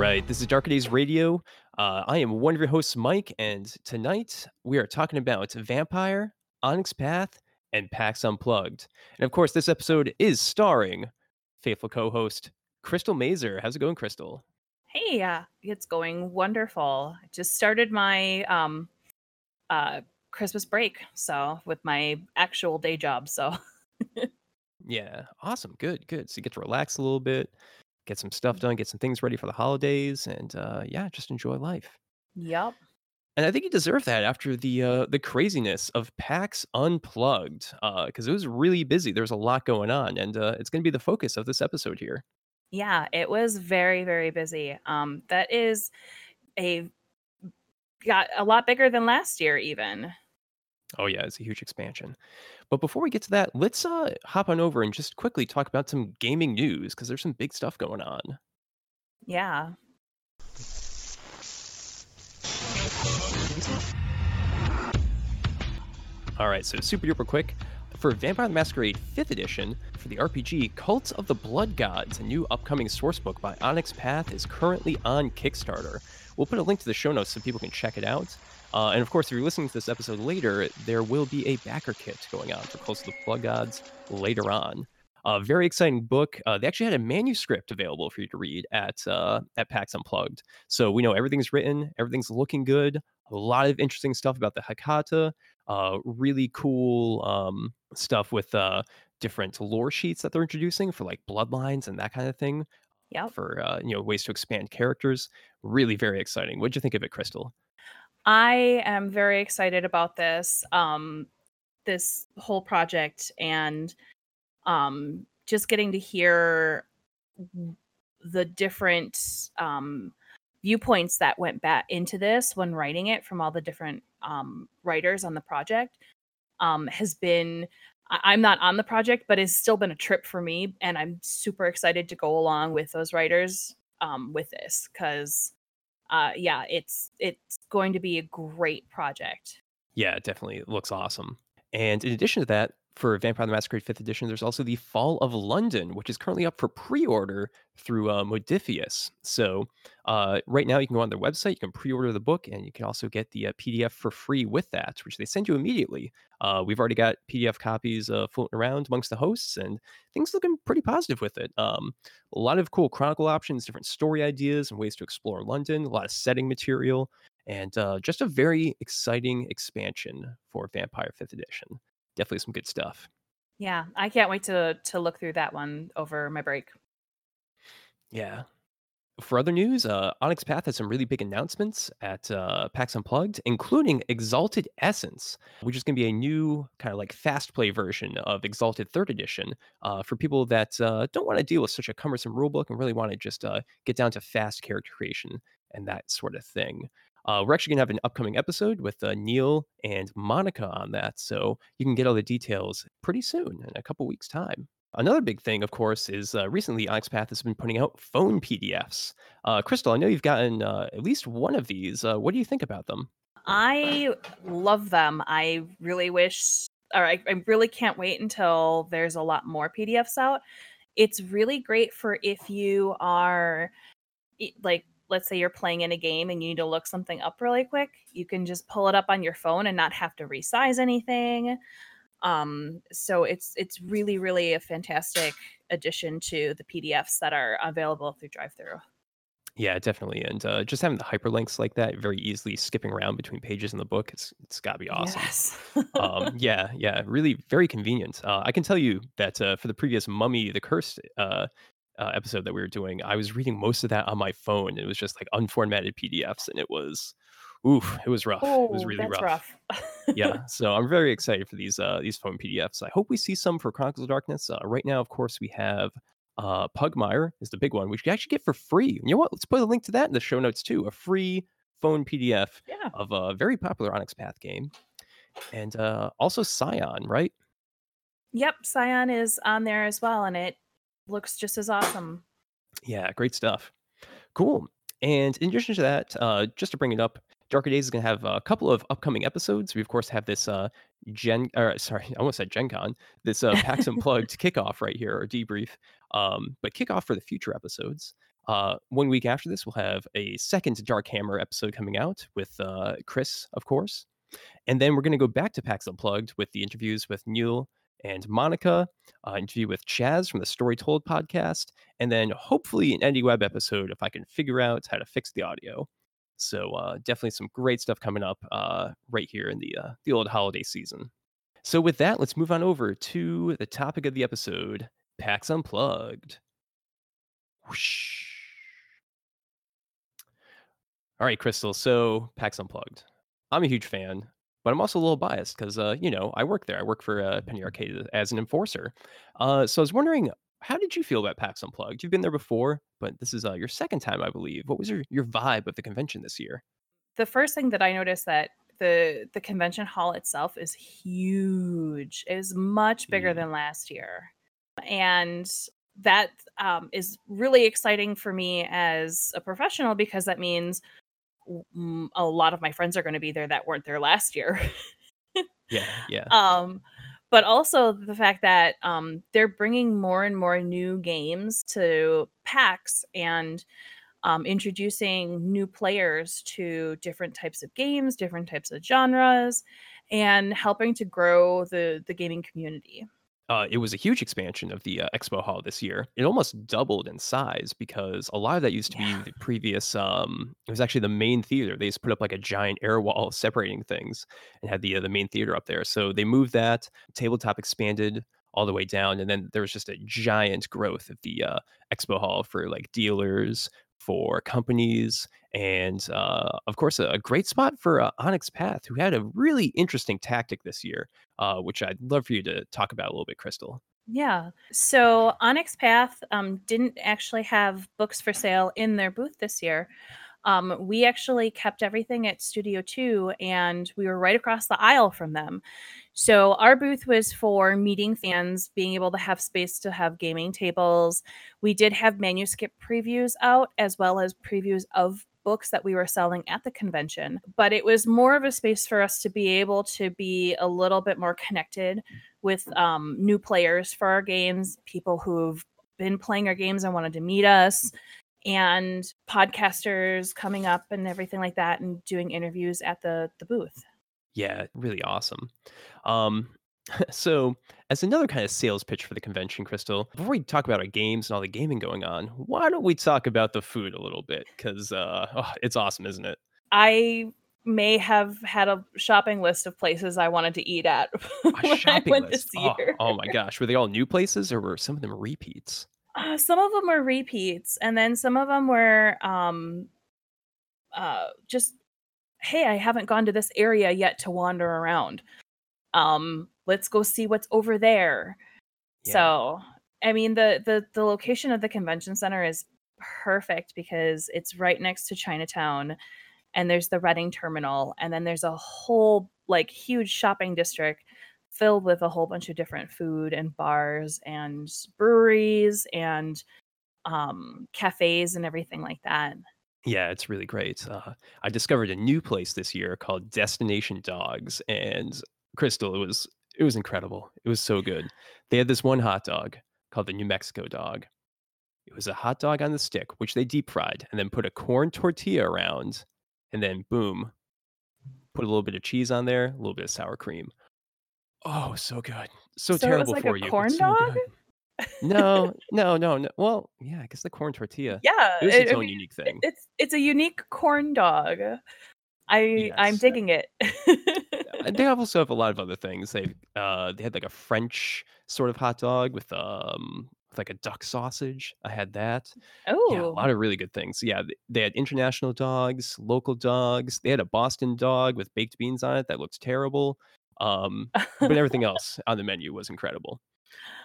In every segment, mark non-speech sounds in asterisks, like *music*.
Right, this is Darker Days Radio. Uh, I am one of your hosts, Mike, and tonight we are talking about Vampire, Onyx Path, and PAX Unplugged. And of course, this episode is starring faithful co-host Crystal Mazer. How's it going, Crystal? Hey, uh, it's going wonderful. I just started my um, uh, Christmas break, so with my actual day job. So *laughs* Yeah, awesome, good, good. So you get to relax a little bit, get some stuff done, get some things ready for the holidays, and uh, yeah, just enjoy life. Yep. And I think you deserve that after the uh, the craziness of PAX Unplugged, because it was really busy. There was a lot going on, and uh, it's going to be the focus of this episode here. Yeah, it was very, very busy. Um, that is a got a lot bigger than last year, even. Oh yeah, it's a huge expansion. But before we get to that, let's uh, hop on over and just quickly talk about some gaming news because there's some big stuff going on. Yeah. All right, so super duper quick. For Vampire the Masquerade 5th edition, for the RPG Cults of the Blood Gods, a new upcoming sourcebook by Onyx Path is currently on Kickstarter. We'll put a link to the show notes so people can check it out. Uh, and of course, if you're listening to this episode later, there will be a backer kit going on for Cults of the Blood Gods later on. A very exciting book. Uh, they actually had a manuscript available for you to read at uh, at PAX Unplugged. So we know everything's written, everything's looking good. A lot of interesting stuff about the Hecata. Uh, really cool um, stuff with uh, different lore sheets that they're introducing for like bloodlines and that kind of thing. Yep. For uh, you know ways to expand characters. Really very exciting. What'd you think of it, Crystal? I am very excited about this um this whole project and um just getting to hear the different um viewpoints that went back into this when writing it from all the different um writers on the project um has been I- I'm not on the project, but it's still been a trip for me, and I'm super excited to go along with those writers um, with this because uh yeah it's it's going to be a great project Yeah, it definitely looks awesome. And in addition to that, for Vampire the Masquerade 5th edition, there's also the Fall of London, which is currently up for pre-order through uh, Modiphius. So uh, right now, you can go on their website, you can pre-order the book, and you can also get the uh, PDF for free with that, which they send you immediately. Uh, we've already got PDF copies uh, floating around amongst the hosts, and things looking pretty positive with it. Um, a lot of cool chronicle options, different story ideas, and ways to explore London. A lot of setting material, and uh, just a very exciting expansion for Vampire 5th edition definitely some good stuff. yeah i can't wait to to look through that one over my break Yeah. For other news, uh, Onyx Path has some really big announcements at uh, PAX Unplugged, including Exalted Essence, which is going to be a new kind of like fast play version of Exalted Third Edition uh, for people that uh, don't want to deal with such a cumbersome rulebook and really want to just uh, get down to fast character creation and that sort of thing. Uh, we're actually going to have an upcoming episode with uh, Neil and Monica on that, so you can get all the details pretty soon in a couple weeks' time. Another big thing, of course, is uh, recently OnyxPath has been putting out phone PDFs. Uh, Crystal, I know you've gotten uh, at least one of these. Uh, what do you think about them? i love them i really wish or I, I really can't wait until there's a lot more pdfs out it's really great for if you are like let's say you're playing in a game and you need to look something up really quick you can just pull it up on your phone and not have to resize anything um so it's it's really really a fantastic addition to the pdfs that are available through drive through Yeah, definitely. And uh, just having the hyperlinks like that, very easily skipping around between pages in the book, it's it's got to be awesome. yes Um, *laughs* yeah, yeah, really very convenient. Uh, I can tell you that uh, for the previous Mummy the Cursed uh, episode that we were doing, I was reading most of that on my phone. It was just like unformatted PDFs, and it was, oof, it was rough. It was oh really rough. rough Yeah, *laughs* so I'm very excited for these uh, these phone PDFs. I hope we see some for Chronicles of Darkness. Uh, right now, of course, we have uh, Pugmire is the big one, which you actually get for free. You know what? Let's put a link to that in the show notes too. A free phone PDF yeah of a very popular Onyx Path game, and uh, also Scion, right? Yep, Scion is on there as well, and it looks just as awesome. Yeah, great stuff. Cool. And in addition to that, uh, just to bring it up, Darker Days is going to have a couple of upcoming episodes. We of course have this uh, Gen, or sorry, *laughs* I almost said Gen Con, this uh, PAX *laughs* Unplugged kickoff right here or debrief. Um, but kickoff for the future episodes. Uh, one week after this, we'll have a second Dark Hammer episode coming out with uh, Chris, of course. And then we're going to go back to PAX Unplugged with the interviews with Neil and Monica, uh, interview with Chaz from the Story Told podcast, and then hopefully an Eddie Webb episode if I can figure out how to fix the audio. So uh, definitely some great stuff coming up uh, right here in the uh, the old holiday season. So with that, let's move on over to the topic of the episode: PAX Unplugged. Whoosh. All right, Crystal. So PAX Unplugged. I'm a huge fan, but I'm also a little biased because, uh, you know, I work there. I work for uh, Penny Arcade as an enforcer. Uh, so I was wondering, how did you feel about PAX Unplugged? You've been there before, but this is uh, your second time, I believe. What was your, your vibe of the convention this year? The first thing that I noticed that the the convention hall itself is huge. It is much bigger Mm. than last year, and that um, is really exciting for me as a professional because that means a lot of my friends are going to be there that weren't there last year. Yeah, yeah. *laughs* um but also the fact that um they're bringing more and more new games to PAX and um, introducing new players to different types of games, different types of genres, and helping to grow the the gaming community. Uh, it was a huge expansion of the uh, expo hall this year. It almost doubled in size because a lot of that used to Yeah. be the previous. Um, it was actually the main theater. They just put up like a giant air wall *laughs* separating things and had the uh, the main theater up there. So they moved that. Tabletop expanded all the way down, and then there was just a giant growth of the uh, expo hall for like dealers, for companies, and uh, of course a, a great spot for uh, Onyx Path, who had a really interesting tactic this year uh, which I'd love for you to talk about a little bit, Crystal. Yeah. So Onyx Path um, didn't actually have books for sale in their booth this year. Um, we actually kept everything at Studio 2 and we were right across the aisle from them. So our booth was for meeting fans, being able to have space to have gaming tables. We did have manuscript previews out as well as previews of books that we were selling at the convention, but it was more of a space for us to be able to be a little bit more connected with um, new players for our games, people who've been playing our games and wanted to meet us, and podcasters coming up and everything like that, and doing interviews at the the booth. Yeah, really awesome. Um, *laughs* so, as another kind of sales pitch for the convention, Crystal, before we talk about our games and all the gaming going on, why don't we talk about the food a little bit? Because uh, *laughs* oh, it's awesome, isn't it? I may have had a shopping list of places I wanted to eat at *laughs* when I went list. this Oh, year. oh my gosh, were they all new places or were some of them repeats? Uh, some of them were repeats, and then some of them were um, uh, just, hey, I haven't gone to this area yet to wander around. Um, let's go see what's over there. Yeah. So, I mean, the the the location of the convention center is perfect because it's right next to Chinatown, and there's the Reading terminal, and then there's a whole like huge shopping district filled with a whole bunch of different food and bars and breweries and um cafes and everything like that. Yeah, it's really great. Uh, I discovered a new place this year called Destination Dogs, and Crystal, it was it was incredible. It was so good. They had this one hot dog called the New Mexico dog. It was a hot dog on the stick, which they deep fried, and then put a corn tortilla around, and then boom, put a little bit of cheese on there, a little bit of sour cream. Oh, so good. So, So it was terrible like for a you. corn so dog? good. No, *laughs* no, no, no. Well, yeah, I guess the corn tortilla. Yeah, It it- its I own mean, unique thing. it's it's a unique corn dog. I I'm digging it. They also have a lot of other things. They uh they had like a French sort of hot dog with um with like a duck sausage. I had that. Oh, Yeah, a oh, lot of really good things. Yeah, they had international dogs, local dogs. They had a Boston dog with baked beans on it that looked terrible. Um, but everything *laughs* else on the menu was incredible.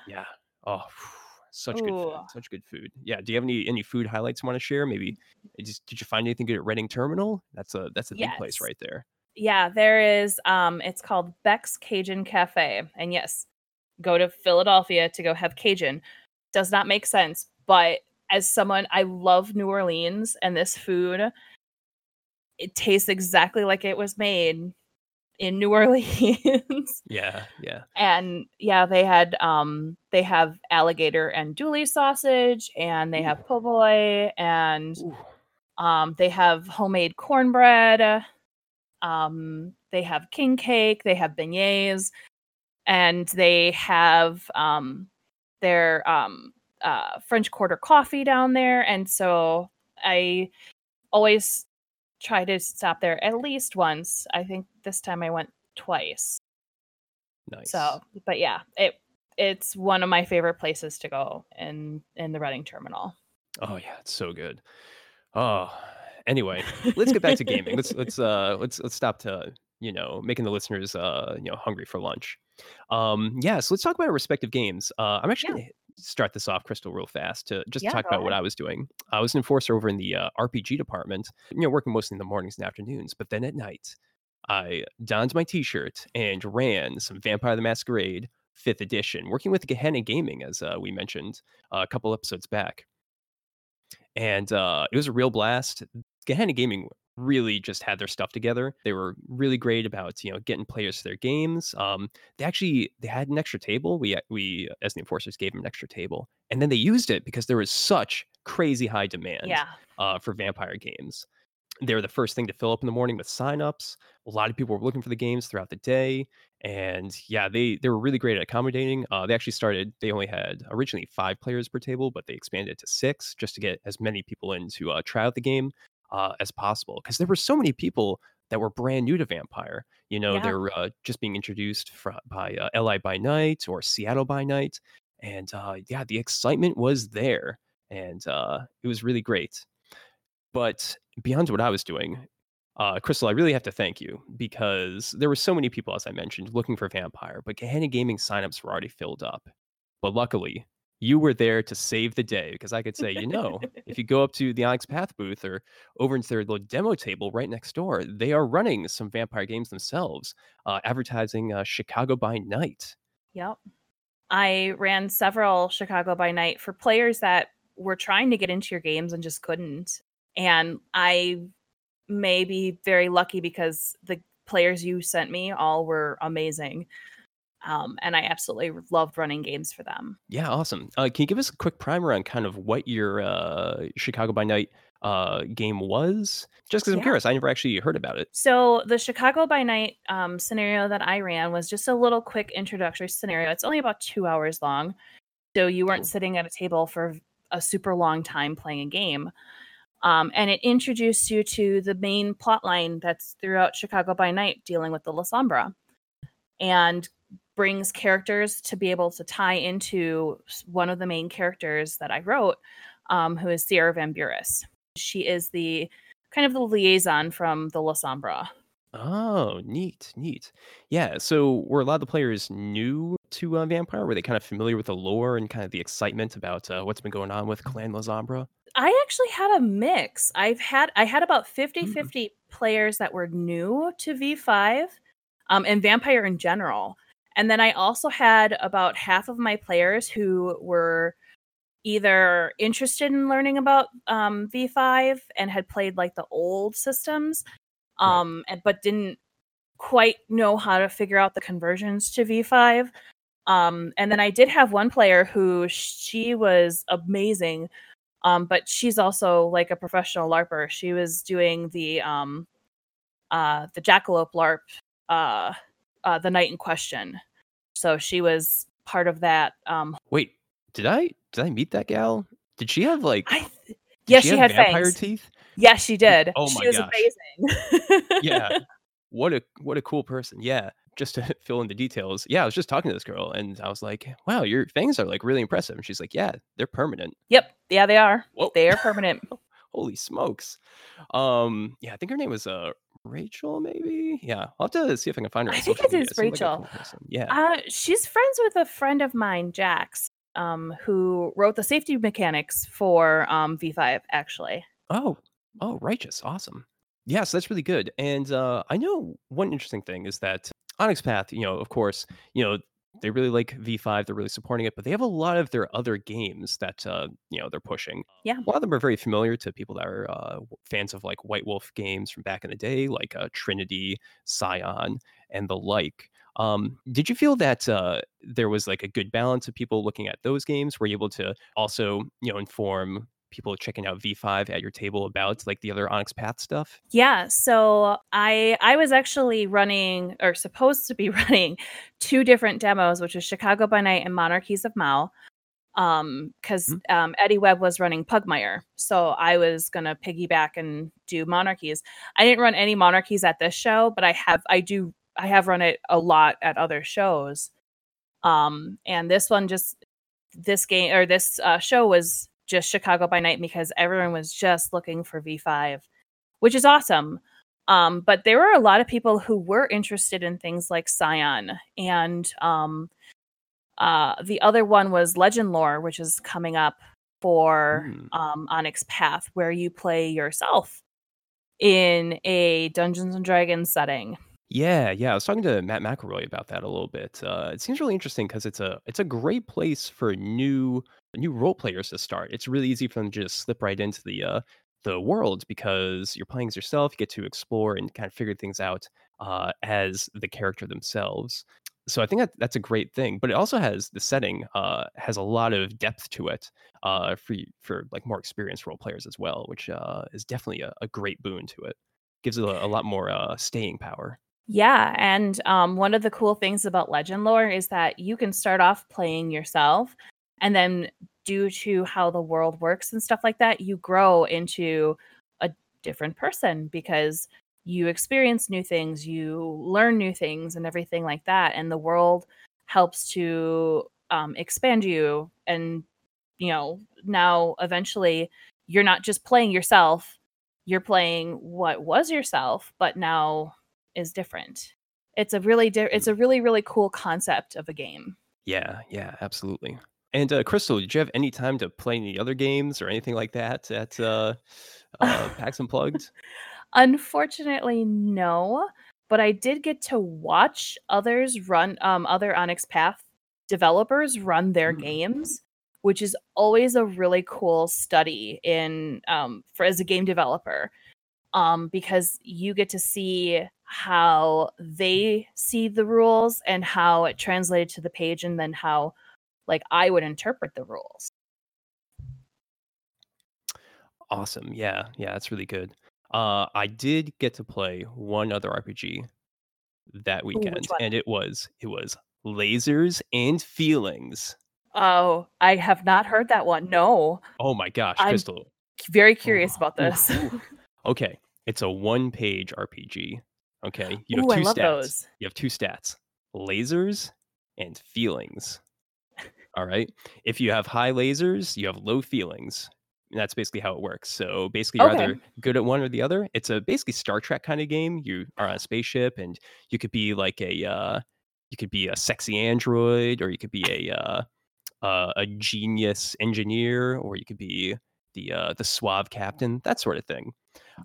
Yeah. Oh, *sighs* such good food. Such good food. Yeah. Do you have any any food highlights you want to share? Maybe uh, just did you find anything good at Reading Terminal? That's a that's a big place right there. yeah, there is. Um, it's called Beck's Cajun Cafe, and yes, go to Philadelphia to go have Cajun. Does not make sense, but as someone I love New Orleans and this food, it tastes exactly like it was made in New *laughs* Orleans. Yeah, yeah. and yeah, they had um they have alligator and andouille sausage and they have po' boy and Ooh. um they have homemade cornbread. Um they have king cake, they have beignets and they have um their um uh French quarter coffee down there and so I always try to stop there at least once. I think this time I went twice. Nice. So, but yeah, it it's one of my favorite places to go in in the Reading terminal. Oh yeah, it's so good. Oh, anyway, let's get back to gaming. Let's *laughs* let's uh let's let's stop to you know making the listeners uh you know hungry for lunch. Um, yeah, so let's talk about our respective games. Uh, I'm actually Yeah. Start this off, Crystal, real fast to just Yeah, talk about what. I was doing. I was an enforcer over in the uh, RPG department. You know, working mostly in the mornings and afternoons, but then at night, I donned my T-shirt and ran some Vampire the Masquerade Fifth Edition, working with Gehenna Gaming, as uh, we mentioned uh, a couple episodes back and uh, it was a real blast. Gehenna Gaming really just had their stuff together. They were really great about you know getting players to their games. Um, they actually they had an extra table. We we as the enforcers gave them an extra table, and then they used it because there was such crazy high demand Yeah. uh, for vampire games. They were the first thing to fill up in the morning with signups. A lot of people were looking for the games throughout the day, and yeah, they they were really great at accommodating. Uh, they actually started. They only had originally five players per table, but they expanded it to six just to get as many people in to uh, try out the game uh, as possible. Because there were so many people that were brand new to Vampire. You know, Yeah. they're uh, just being introduced by uh, L.A. by Night or Seattle by Night, and uh, yeah, the excitement was there, and uh, it was really great. But beyond what I was doing, uh, Crystal, I really have to thank you because there were so many people, as I mentioned, looking for Vampire, but Gehenna Gaming signups were already filled up. But luckily, you were there to save the day because I could say, you know, if *laughs* you go up to the Onyx Path booth or over into their little demo table right next door, they are running some Vampire games themselves, uh, advertising uh, Chicago by Night. Yep. I ran several Chicago by Night for players that were trying to get into your games and just couldn't. And I may be very lucky because the players you sent me all were amazing. Um, and I absolutely loved running games for them. Yeah, awesome. Uh, can you give us a quick primer on kind of what your uh, Chicago by Night uh, game was? Just because I'm Yeah. curious, I never actually heard about it. So the Chicago by Night um, scenario that I ran was just a little quick introductory scenario. It's only about two hours long, so you weren't Cool. sitting at a table for a super long time playing a game. Um, and it introduced you to the main plot line that's throughout Chicago by Night, dealing with the Lasombra, and brings characters to be able to tie into one of the main characters that I wrote, um, who is Sierra Van Buris. She is the kind of the liaison from the Lasombra. Oh, neat, neat. Yeah, so were a lot of the players new to uh, Vampire? Were they kind of familiar with the lore and kind of the excitement about uh, what's been going on with Clan Lasombra? I actually had a mix. I've had I had about 50 Mm. 50 players that were new to V5 um, and Vampire in general. And then I also had about half of my players who were either interested in learning about um, V5 and had played like the old systems, Right. um, and, but didn't quite know how to figure out the conversions to V5. Um, and then I did have one player who she was amazing, um, but she's also like a professional LARPer. She was doing the um, uh, the Jackalope LARP, uh, uh, the night in question. So she was part of that. Um, Wait, did I did I meet that gal? Did she have like I yes, she she, had vampire fangs. teeth? Yes, she did. Oh she my was gosh. amazing. Yeah. *laughs* What a what a cool person. Yeah. Just to *laughs* fill in the details. Yeah, I was just talking to this girl and I was like, "Wow, your fangs are like really impressive." And she's like, "Yeah, they're permanent." Yep. Yeah, they are. Whoa. They are permanent. *laughs* Holy smokes. Um, yeah, I think her name was uh Rachel, maybe. Yeah, I'll have to see if I can find her. I think it media. is like Rachel. cool. Yeah. Uh, she's friends with a friend of mine, Jax, um, who wrote the safety mechanics for um, V5, actually. Oh, oh, righteous, awesome. Yes, yeah, so that's really good. And uh, I know one interesting thing is that Onyx Path, you know, of course, you know, they really like V5. They're really supporting it, but they have a lot of their other games that uh, you know they're pushing. Yeah. A lot of them are very familiar to people that are uh, fans of like White Wolf games from back in the day, like uh, Trinity, Scion, and the like. Um, did you feel that uh, there was like a good balance of people looking at those games? Were you able to also, you know, inform people checking out V5 at your table about like the other Onyx Path stuff? Yeah, so I I was actually running or supposed to be *laughs* running two different demos, which was Chicago by Night and Monarchies of Mau. Um, because Mhm. um, Eddie Webb was running Pugmire, so I was gonna piggyback and do Monarchies. I didn't run any Monarchies at this show, but I have I do I have run it a lot at other shows. Um, and this one just this game or this uh, show was just Chicago by Night because everyone was just looking for V5, which is awesome. Um, but there were a lot of people who were interested in things like Scion and um, uh, the other one was Legend Lore, which is coming up for Mm. um, Onyx Path, where you play yourself in a Dungeons and Dragons setting. Yeah, yeah. I was talking to Matt McElroy about that a little bit. Uh, it seems really interesting because it's a it's a great place for new new role players to start. It's really easy for them to just slip right into the uh, the world because you're playing as yourself. You get to explore and kind of figure things out uh, as the character themselves. So I think that that's a great thing. But it also has the setting uh, has a lot of depth to it uh, for for like more experienced role players as well, which uh, is definitely a, a great boon to it. Gives it a, a lot more uh, staying power. Yeah, and um, one of the cool things about Legend Lore is that you can start off playing yourself, and then due to how the world works and stuff like that, you grow into a different person because you experience new things, you learn new things, and everything like that. And the world helps to um, expand you. And, you know, now eventually you're not just playing yourself, you're playing what was yourself, but now is different. It's a really di- it's a really really cool concept of a game. Yeah, yeah, absolutely. And uh, Crystal, did you have any time to play any other games or anything like that at uh, uh, *laughs* PAX Unplugged? Unfortunately, no, but I did get to watch others run um other Onyx Path developers run their Mm. games, which is always a really cool study in um for as a game developer. Um because you get to see how they see the rules and how it translated to the page and then how like I would interpret the rules. Awesome. Yeah, yeah, that's really good. Uh, I did get to play one other RPG that weekend, one? and it was it was Lasers and Feelings. Oh, I have not heard that one. No. Oh my gosh, I'm Crystal. very curious Ooh, about this. *laughs* Okay, it's a one-page RPG. Okay, you have Ooh, I two love stats. those. You have two stats: lasers and feelings. All right. If you have high lasers, you have low feelings. And that's basically how it works. So basically, you're Okay. either good at one or the other. It's a basically Star Trek kind of game. You are on a spaceship, and you could be like a uh, you could be a sexy android, or you could be a uh, uh, a genius engineer, or you could be the uh, the suave captain, that sort of thing.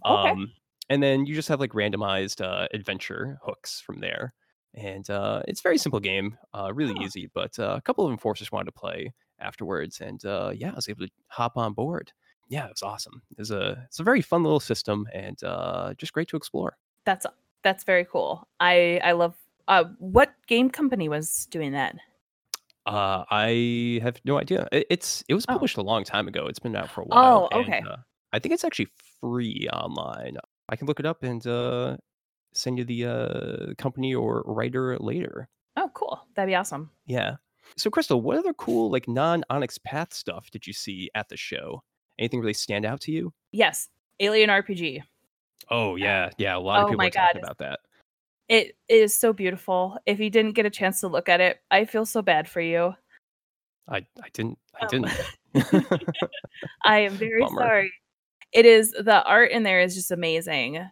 Okay. Um, and then you just have like randomized uh, adventure hooks from there. And uh, it's a very simple game, uh, really easy. But uh, a couple of enforcers wanted to play afterwards, and uh, yeah, I was able to hop on board. Yeah, it was awesome. It's a it's a very fun little system, and uh, just great to explore. That's that's very cool. I I love uh what game company was doing that? Uh, I have no idea. It, it's it was Oh. published a long time ago. It's been out for a while, Oh, and okay. uh, I think it's actually free online. I can look it up and uh, send you the uh, company or writer later. Oh, cool. That'd be awesome. Yeah. So, Crystal, what other cool like non Onyx Path stuff did you see at the show? Anything really stand out to you? Yes. Alien RPG. Oh yeah, yeah. A lot of Oh people my are talking god. about that. It is so beautiful. If you didn't get a chance to look at it, I feel so bad for you. I I didn't I Um, didn't. *laughs* I am *laughs* very Bummer. sorry. It is the art in there is just amazing.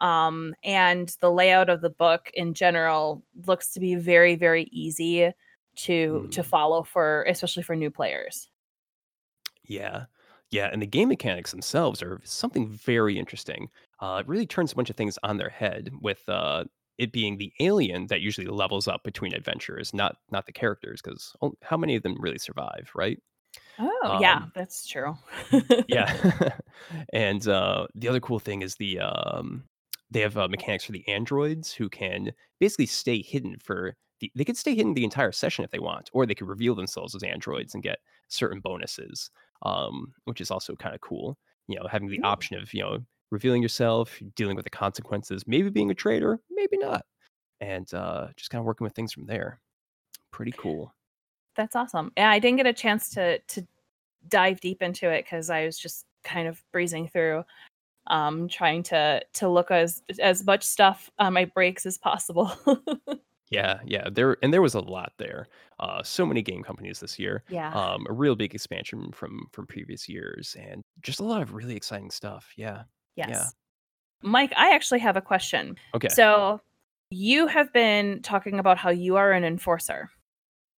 Um and the layout of the book in general looks to be very very easy to to Mm. follow for especially for new players. Yeah. Yeah, and the game mechanics themselves are something very interesting. Uh, it really turns a bunch of things on their head with uh, it being the alien that usually levels up between adventures, not not the characters, because how many of them really survive, right? Oh, yeah, Um, that's true. yeah, *laughs* *laughs* and uh, the other cool thing is the um, they have uh, mechanics for the androids who can basically stay hidden for the, they could stay hidden the entire session if they want, or they could reveal themselves as androids and get certain bonuses, um, which is also kind of cool. You know, having the option of you know revealing yourself, dealing with the consequences, maybe being a traitor, maybe not, and uh, just kind of working with things from there. Pretty cool. that's awesome. Yeah, I didn't get a chance to to dive deep into it because I was just kind of breezing through, um, trying to to look as as much stuff on my breaks as possible. *laughs* Yeah, yeah, there and there was a lot there. Uh, so many game companies this year. Yeah. Um, a real big expansion from from previous years, and just a lot of really exciting stuff. Yeah, yeah. Yes. Mike, I actually have a question. Okay. So, you have been talking about how you are an enforcer.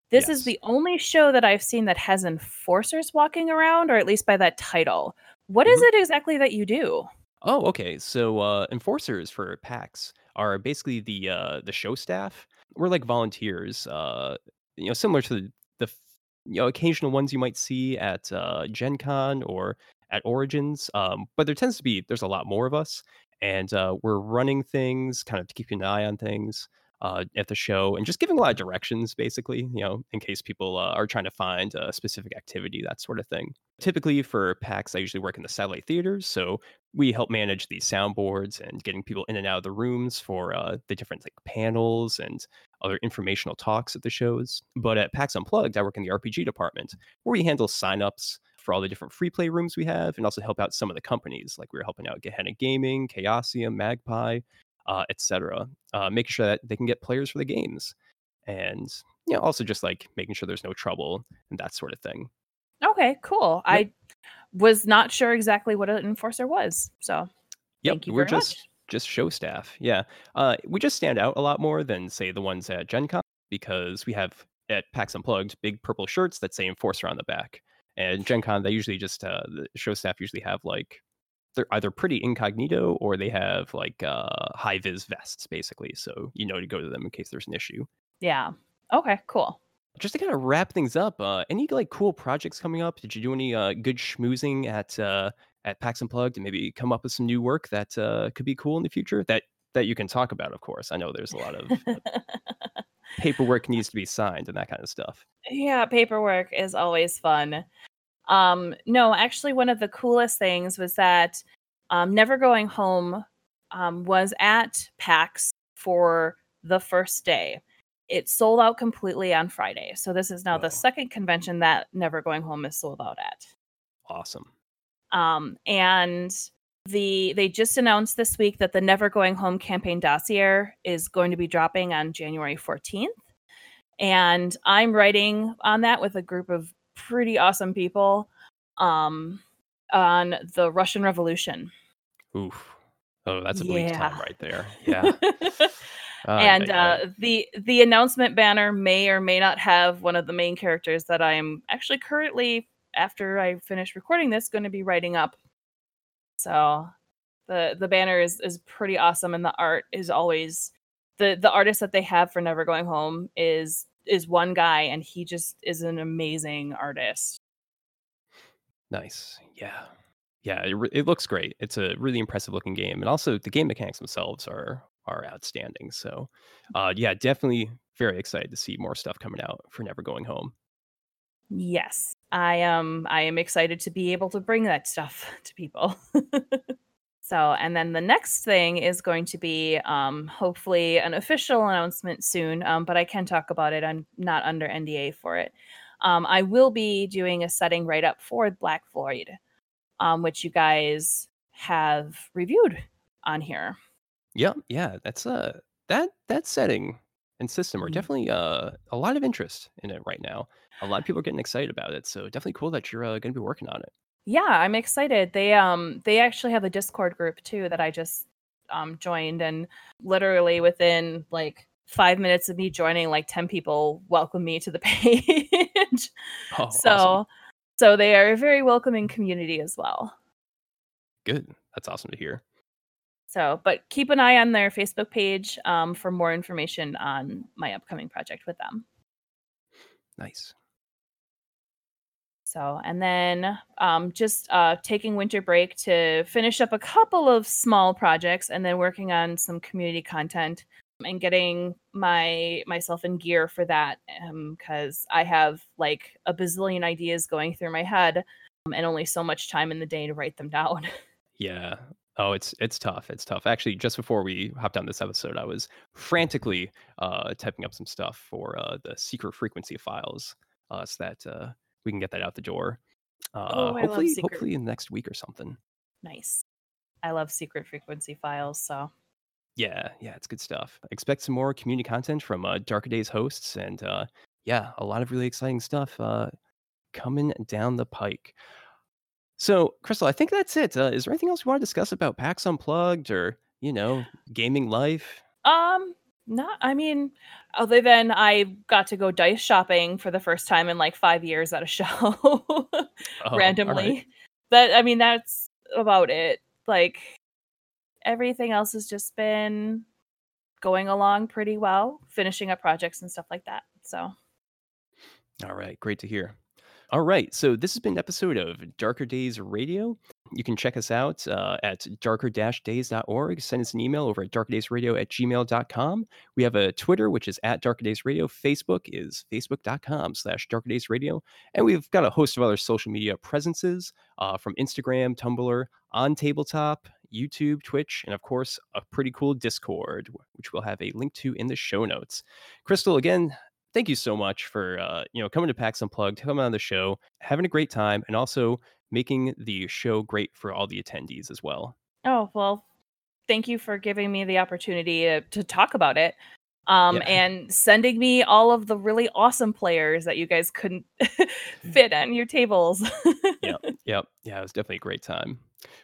This is the only show that I've seen that has enforcers walking around, or at least by that title. What is Mhm. it exactly that you do? Oh, okay. So uh, enforcers for PAX are basically the uh, the show staff. We're like volunteers. Uh, you know, similar to the, the you know occasional ones you might see at uh, Gen Con or at Origins. Um, but there tends to be there's a lot more of us, and uh, we're running things, kind of to keeping an eye on things uh, at the show, and just giving a lot of directions, basically. You know, in case people uh, are trying to find a specific activity, that sort of thing. Typically for PAX, I usually work in the satellite theaters, so we help manage the soundboards and getting people in and out of the rooms for uh, the different like panels and other informational talks at the shows. But at PAX Unplugged, I work in the RPG department where we handle signups for all the different free play rooms we have and also help out some of the companies. Like we are helping out Gehenna Gaming, Chaosium, Magpie, uh, etc. Uh, making sure that they can get players for the games. And you know, also just like making sure there's no trouble and that sort of thing. Okay, cool. Yep. I was not sure exactly what an enforcer was. So, Yep, thank you we're just much. just show staff. Yeah, uh, we just stand out a lot more than say the ones at Gen Con because we have at PAX Unplugged big purple shirts that say Enforcer on the back. And Gen Con, they usually just uh, the show staff usually have like they're either pretty incognito or they have like uh, high vis vests basically, so you know to go to them in case there's an issue. Yeah. Okay, cool. Just to kind of wrap things up, uh, any like cool projects coming up? Did you do any uh, good schmoozing at uh, at PAX Unplugged and maybe come up with some new work that uh, could be cool in the future that that you can talk about? Of course, I know there's a lot of uh, *laughs* paperwork needs to be signed and that kind of stuff. yeah, paperwork is always fun. Um, no, actually, one of the coolest things was that um, Never Going Home um, was at PAX for the first day. It sold out completely on Friday. So, this is now the second convention that Never Going Home is sold out at. awesome! Um, and the they just announced this week that the Never Going Home campaign dossier is going to be dropping on January 14th. And I'm writing on that with a group of pretty awesome people um, on the Russian Revolution. Oof. Oh, that's a bleak time right there. *laughs* Yeah. Ay, and uh, the the announcement banner may or may not have one of the main characters that I am actually currently, after I finish recording this, going to be writing up. So the the banner is is pretty awesome, and the art is always the the artist that they have for Never Going Home is is one guy, and he just is an amazing artist. Nice. Yeah. Yeah, it, re- it looks great. It's a really impressive looking game, and also the game mechanics themselves are are outstanding. So, uh, yeah, definitely very excited to see more stuff coming out for Never Going Home. Yes, I am. I am excited to be able to bring that stuff *laughs* to people. *laughs* So, and then the next thing is going to be um, hopefully an official announcement soon, um, but I can talk about it. I'm not under NDA for it. Um, I will be doing a setting right up for Black Void, um, which you guys have reviewed on here. Yeah, yeah, that's uh that that setting and system are Mhm. definitely uh a lot of interest in it right now. A lot of people are getting excited about it, so definitely cool that you're uh, going to be working on it. Yeah, I'm excited. They um they actually have a Discord group too that I just um joined and literally within like 5 minutes of me joining like 10 people welcome me to the *laughs* page. Oh, awesome. so so they are a very welcoming community as well. Good. That's awesome to hear. So, but keep an eye on their Facebook page um, for more information on my upcoming project with them. Nice. So, and then um, just uh, taking winter break to finish up a couple of small projects, and then working on some community content and getting my myself in gear for that because um, I have like a bazillion ideas going through my head um, and only so much time in the day to write them down. *laughs* Yeah. Oh, it's it's tough. It's tough. Actually, just before we hopped on this episode, I was frantically uh, typing up some stuff for uh, the secret frequency files, uh, so that uh, we can get that out the door. Uh, Oh, I love hopefully, secret- hopefully in the next week or something. Nice. I love secret frequency files, so Yeah, yeah, it's good stuff. Expect some more community content from uh, Darker Days hosts, and uh, yeah, a lot of really exciting stuff uh, coming down the pike. So, Crystal, I think that's it. Uh, is there anything else you want to discuss about PAX Unplugged or you know gaming life? Um, not. I mean, other than I got to go dice shopping for the first time in like five years at a *laughs* show Oh, randomly. right. That I mean, that's about it. Like everything else has just been going along pretty well, finishing up projects and stuff like that. So All right, great to hear. All right, so this has been an episode of Darker Days Radio. You can check us out uh, at darker-days.org. Send us an email over at darkerdaysradio at gmail.com. We have a Twitter, which is at Darker Days Radio. Facebook is facebook.com slash Darker Days Radio. And we've got a host of other social media presences uh, from Instagram, Tumblr, on tabletop, YouTube, Twitch, and of course, a pretty cool Discord, which we'll have a link to in the show notes. Crystal, again, thank you so much for uh, you know coming to PAX Unplugged, coming on the show, having a great time, and also making the show great for all the attendees as well. Oh, well, thank you for giving me the opportunity to, to talk about it. Um, Yeah. *laughs* and sending me all of the really awesome players that you guys couldn't *laughs* fit on your tables. Yep, *laughs* yeah, it was definitely a great time.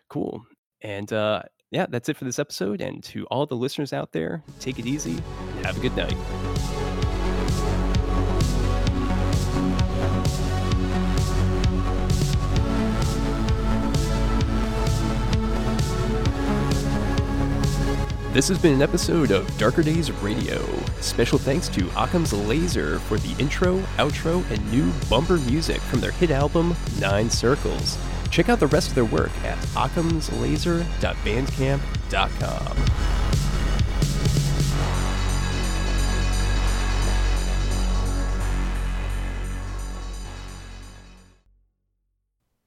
Cool, and uh, yeah, that's it for this episode. And to all the listeners out there, take it easy have a good night. This has been an episode of Darker Days Radio. Special thanks to Occam's Laser for the intro, outro, and new bumper music from their hit album Nine Circles. Check out the rest of their work at occamslaser.bandcamp.com.